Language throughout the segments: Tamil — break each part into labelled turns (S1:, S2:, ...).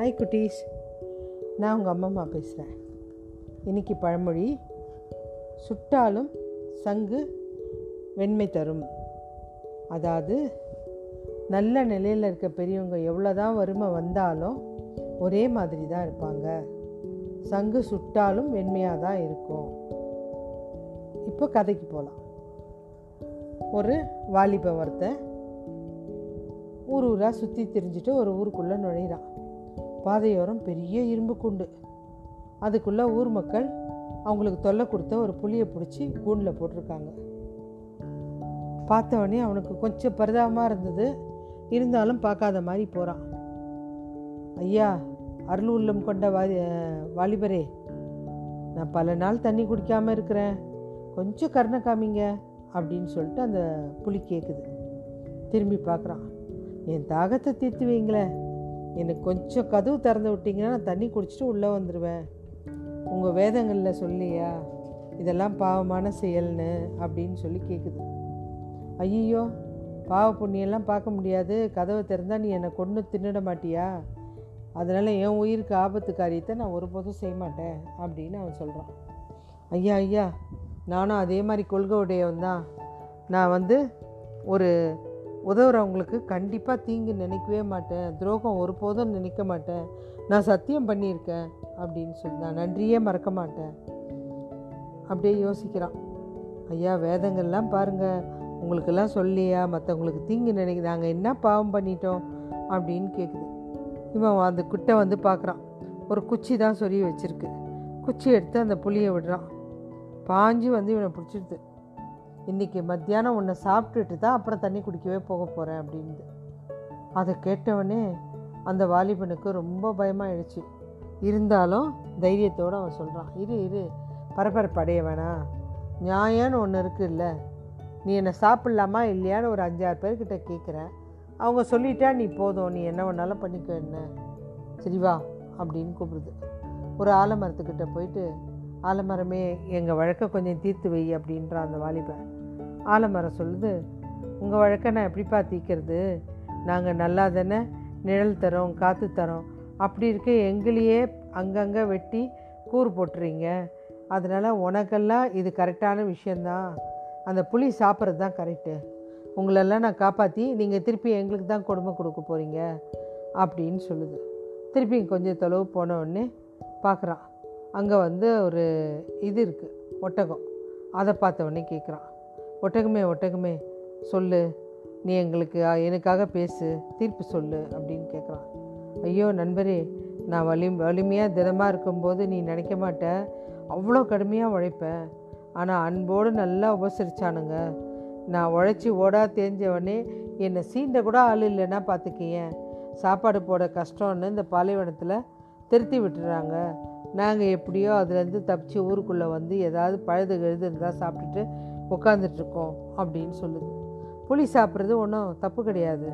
S1: ஹாய் குட்டீஸ் நான் உங்கள் அம்மா அம்மா பேசுகிறேன் இன்னைக்கு பழமொழி சுட்டாலும் சங்கு வெண்மை தரும். அதாவது நல்ல நிலையில் இருக்க பெரியவங்க எவ்வளோ தான் வறுமை வந்தாலும் ஒரே மாதிரி தான் இருப்பாங்க. சங்கு சுட்டாலும் வெண்மையாக தான் இருக்கும். இப்போ கதைக்கு போகலாம் ஒரு வாலிப ஒருத்தன் ஊர் ஊராக சுற்றி திரிஞ்சுட்டு ஒரு ஊருக்குள்ளே நுழையிறான். பாதையோரம் பெரிய இரும்பு குண்டு. அதுக்குள்ளே ஊர் மக்கள் அவங்களுக்கு தொல்லை கொடுத்த ஒரு புளியை பிடிச்சி கூண்டில் போட்டிருக்காங்க. பார்த்தவொடனே அவனுக்கு கொஞ்சம் பரிதாபமாக இருந்தது. இருந்தாலும் பார்க்காத மாதிரி போகிறான் ஐயா அருள் உள்ளம் கொண்ட வாலி வாலிபரே நான் பல நாள் தண்ணி குடிக்காமல் இருக்கிறேன். கொஞ்சம் கருணை காமிங்க அப்படின்னு சொல்லிட்டு அந்த புலி கேட்குது திரும்பி பார்க்குறான். என் தாகத்தை தீர்த்து வைங்களேன் எனக்கு கொஞ்சம் கதவு திறந்து விட்டிங்கன்னா நான் தண்ணி குடிச்சிட்டு உள்ளே வந்துடுவேன் உங்கள் வேதங்களில் சொல்லியா இதெல்லாம் பாவமான செயல்னு அப்படின்னு சொல்லி கேட்குது ஐயோ பாவ புண்ணியெல்லாம் பார்க்க முடியாது. கதவை திறந்தால் நீ என்னை கொண்டு தின்னுட மாட்டியா? அதனால் என் உயிருக்கு ஆபத்து காரியத்தை நான் ஒருபோதும் செய்ய மாட்டேன் அப்படின்னு அவன் சொல்கிறான் ஐயா ஐயா நானும் அதே மாதிரி கொள்கை உடையவன் தான். நான் வந்து ஒரு உதவுறவங்களுக்கு கண்டிப்பாக தீங்கு நினைக்கவே மாட்டேன். துரோகம் ஒருபோதும் நினைக்க மாட்டேன். நான் சத்தியம் பண்ணியிருக்கேன் அப்படின்னு சொல்லி நான் நன்றியே மறக்க மாட்டேன். அப்படியே யோசிக்கிறான். ஐயா வேதங்கள்லாம் பாருங்கள் உங்களுக்கெல்லாம் சொல்லியா? மற்றவங்களுக்கு தீங்கு நினைக்க நாங்கள் என்ன பாவம் பண்ணிட்டோம் அப்படின்னு கேட்குது இவன் அந்த குட்டை வந்து பார்க்குறான் ஒரு குச்சி தான் சொருகி வச்சிருக்கு. குச்சி எடுத்து அந்த புளியை விடுறான். பாஞ்சு வந்து இவனை பிடிச்சிடுது. இன்றைக்கி மத்தியானம் ஒன்று சாப்பிட்டுட்டு தான் அப்புறம் தண்ணி குடிக்கவே போக போகிறேன் அப்படின்னு அதை கேட்டவனே அந்த வாலிபனுக்கு ரொம்ப பயமாகிடுச்சு இருந்தாலும் தைரியத்தோடு அவன் சொல்கிறான் இரு இரு பரபரப்பு அடைய வேணாம். நியாயம்னு ஒன்று இருக்குல்ல. நீ என்னை சாப்பிட்லாமா இல்லையான்னு ஒரு அஞ்சாறு பேர்கிட்ட கேட்குறேன் அவங்க சொல்லிட்டா நீ போதும். நீ என்ன வேணாலும் பண்ணிக்க என்ன. சரி வா அப்படின்னு கூப்பிடுது. ஒரு ஆலமரத்துக்கிட்ட போயிட்டு ஆலமரமே எங்கள் வழக்கை கொஞ்சம் தீர்த்து வை அப்படின்ற அந்த வாலிபன் ஆலமரம் சொல்லுது உங்கள் வழக்கை நான் எப்படிப்பா தீர்க்கிறது? நாங்கள் நல்லா தானே நிழல் தரோம் காற்று தரோம். அப்படி இருக்க எங்களையே அங்கங்கே வெட்டி கூறு போட்டுறீங்க. அதனால் உனக்கெல்லாம் இது கரெக்டான விஷயந்தான் அந்த புளி சாப்பிட்றது தான் கரெக்டு உங்களெல்லாம் நான் காப்பாற்றி நீங்கள் திருப்பி எங்களுக்கு தான் கொடுமை கொடுக்க போகிறீங்க அப்படின்னு சொல்லுது. திருப்பி கொஞ்சம் தொலைவு போனவுடனே பார்க்குறான் அங்கே வந்து ஒரு இது இருக்குது ஒட்டகம். அதை பார்த்தவொடனே கேட்குறான் ஒட்டகமே ஒட்டகமே சொல்லு. நீ எங்களுக்கு எனக்காக பேசு தீர்ப்பு சொல்லு அப்படின்னு கேட்குறான் ஐயோ நண்பரே நான் வலி வலிமையாக திடமாக இருக்கும்போது நீ நினைக்க மாட்ட. அவ்வளோ கடுமையாக உழைப்பேன் ஆனால் அன்போடு நல்லா உபசரித்தானுங்க நான் உழைச்சி ஓடா தேஞ்சவொடனே என்னை சீண்ட கூட ஆள் இல்லைன்னா பார்த்துக்கியேன் சாப்பாடு போட கஷ்டம்னு இந்த பாலைவனத்தில் திருத்தி விட்டுறாங்க. நாங்கள் எப்படியோ அதுலேருந்து தப்பிச்சு ஊருக்குள்ளே வந்து ஏதாவது பழுது கழுது இருந்தால் சாப்பிட்டுட்டு உட்காந்துட்ருக்கோம் அப்படின்னு சொல்லுது. புளி சாப்பிட்றது ஒன்றும் தப்பு கிடையாது.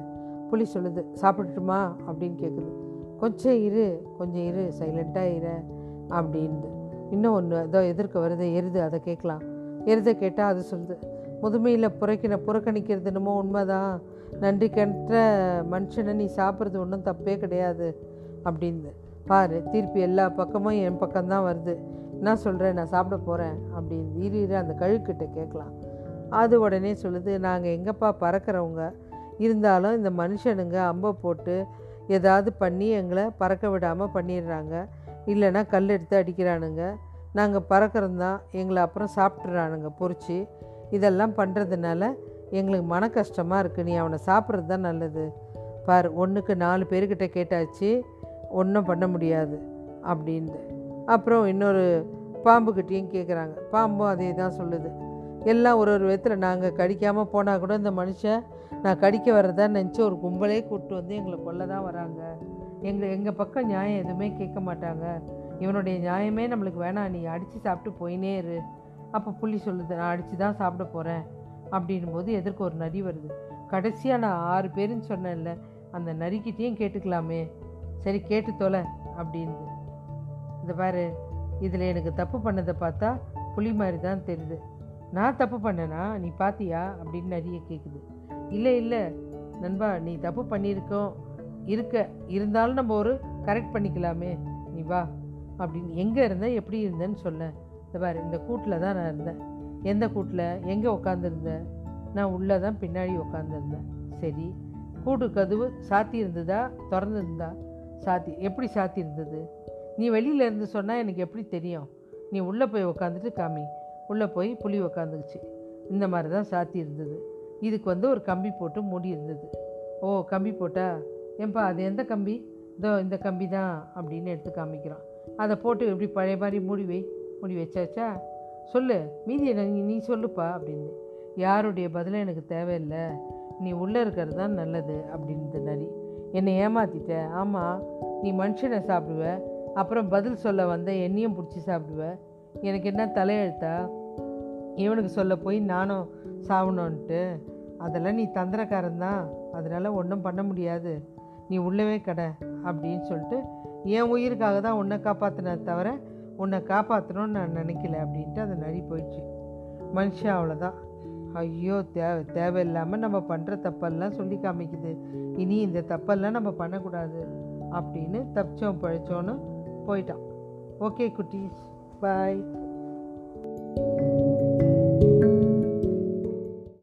S1: புளி சொல்லுது சாப்பிட்டுட்டுமா அப்படின்னு கேட்குது கொஞ்சம் இரு கொஞ்சம் இரு சைலண்ட்டாக இரு அப்படின்து இன்னும் ஒன்று ஏதோ எதிர்க்க வருது எருது? அதை கேட்கலாம். எருதை கேட்டால் அது சொல்லுது முதுமையில் புறக்கின புறக்கணிக்கிறது என்னமோ உண்மைதான். நன்றி கென்ற மனுஷனை நீ சாப்பிட்றது ஒன்றும் தப்பே கிடையாது அப்படின்னு பாரு திருப்பி எல்லா பக்கமும் என் பக்கம்தான் வருது. என்ன சொல்கிறேன் நான் சாப்பிட போகிறேன் அப்படின்னு இரு இரு அந்த கழுக்கிட்ட கேட்கலாம். அது உடனே சொல்லுது நாங்கள் எங்கப்பா பறக்கிறவங்க? இருந்தாலும் இந்த மனுஷனுங்க அம்பை போட்டு ஏதாவது பண்ணி எங்களை பறக்க விடாமல் பண்ணிடுறாங்க. இல்லைன்னா கல் எடுத்து அடிக்கிறானுங்க. நாங்கள் பறக்கிறோம் தான் எங்களை அப்புறம் சாப்பிட்றானுங்க பொறிச்சு. இதெல்லாம் பண்ணுறதுனால எங்களுக்கு மன கஷ்டமாக இருக்குது நீ அவனை சாப்பிட்றது தான் நல்லது. பார் ஒன்றுக்கு நாலு பேர்கிட்ட கேட்டாச்சு. ஒன்றும் பண்ண முடியாது அப்படின்ட்டு அப்புறம் இன்னொரு பாம்புக்கிட்டேயும் கேட்குறாங்க பாம்பும் அதே தான் சொல்லுது. எல்லாம் ஒரு ஒரு விதத்தில் நாங்கள் கடிக்காமல் போனால் கூட இந்த மனுஷன் நான் கடிக்க வர்றதா நினச்சி ஒரு கும்பலே கூப்பிட்டு வந்து எங்களை கொல்ல தான் வராங்க. எங்கள் எங்கள் பக்கம் நியாயம் எதுவுமே கேட்க மாட்டாங்க. இவனுடைய நியாயமே நம்மளுக்கு வேணாம் நீ அடித்து சாப்பிட்டு போயினே இரு. அப்போ புள்ளி சொல்லுது நான் அடித்து தான் சாப்பிட போகிறேன் அப்படின்னும் போது எதற்கு ஒரு நரி வருது. கடைசியாக நான் ஆறு பேருன்னு சொன்னேன்ல அந்த நரிக்கிட்டேயும் கேட்டுக்கலாமே. சரி கேட்டு தொலை அப்படின்னு இந்த பாரு இதில் எனக்கு தப்பு பண்ணதை பார்த்தா புலி மாதிரி தான் தெரியுது. நான் தப்பு பண்ணனா நீ பாத்தியா அப்படின்னு நிறைய கேட்குது இல்லை இல்லை நண்பா நீ தப்பு பண்ணியிருக்கோம். இருக்க இருந்தாலும் நம்ம ஒரு கரெக்ட் பண்ணிக்கலாமே. நீ வா அப்படின்னு எங்கே இருந்த எப்படி இருந்தேன்னு சொல்ல. இந்த பாரு இந்த கூட்டில் தான் நான் இருந்தேன். எந்த கூட்டில்? எங்கே உட்காந்துருந்தேன் நான் உள்ளே தான் பின்னாடி உட்காந்துருந்தேன் சரி கூட்டு கதவு சாத்தி இருந்ததா திறந்துருந்தா? சாத்தி எப்படி சாத்தி இருந்தது? நீ வெளியில் இருந்து சொன்னால் எனக்கு எப்படி தெரியும்? நீ உள்ளே போய் உக்காந்துட்டு காமி. உள்ளே போய் புளி உக்காந்துக்குச்சு இந்த மாதிரி தான் சாத்தி இருந்தது. இதுக்கு வந்து ஒரு கம்பி போட்டு மூடி இருந்தது. ஓ கம்பி போட்டா? ஏன்பா அது எந்த கம்பி? இதோ இந்த கம்பி தான் அப்படின்னு எடுத்து காமிக்கிறான். அதை போட்டு எப்படி பழைய மாதிரி மூடி வை. மூடி வச்சாச்சா? சொல்லு மீதி நீ- நீ சொல்லுப்பா அப்படின்னு. யாருடைய பதிலும் எனக்கு தேவையில்லை. நீ உள்ளே இருக்கிறது தான் நல்லது அப்படின்றது நரி. என்னை ஏமாத்திட்ட. ஆமாம் நீ மனுஷனை சாப்பிடுவ. அப்புறம் பதில் சொல்ல வந்த என்னையும் பிடிச்சி சாப்பிடுவ. எனக்கு என்ன தலையெழுத்தா? இவனுக்கு சொல்ல போய் நானும் சாவணுன்ட்டு அதெல்லாம் நீ தந்திரக்காரன் தான். அதனால் ஒன்றும் பண்ண முடியாது. நீ உள்ளவே கடை அப்படின்னு சொல்லிட்டு என் உயிருக்காக தான் உன்னை காப்பாற்றின தவிர உன்னை காப்பாற்றணும்னு நான் நினைக்கல அப்படின்ட்டு அது நடி போயிடுச்சு. மனுஷன் அவ்வளோதான் ஐயோ தேவை தேவையில்லாமல் நம்ம பண்ணுற தப்பெல்லாம் சொல்லி காமிக்குது. இனி இந்த தப்பெல்லாம் நம்ம பண்ணக்கூடாது. அப்படின்னு தப்பிச்சோம் பழிச்சோன்னு போயிட்டான். ஓகே குட்டீஸ். பாய்.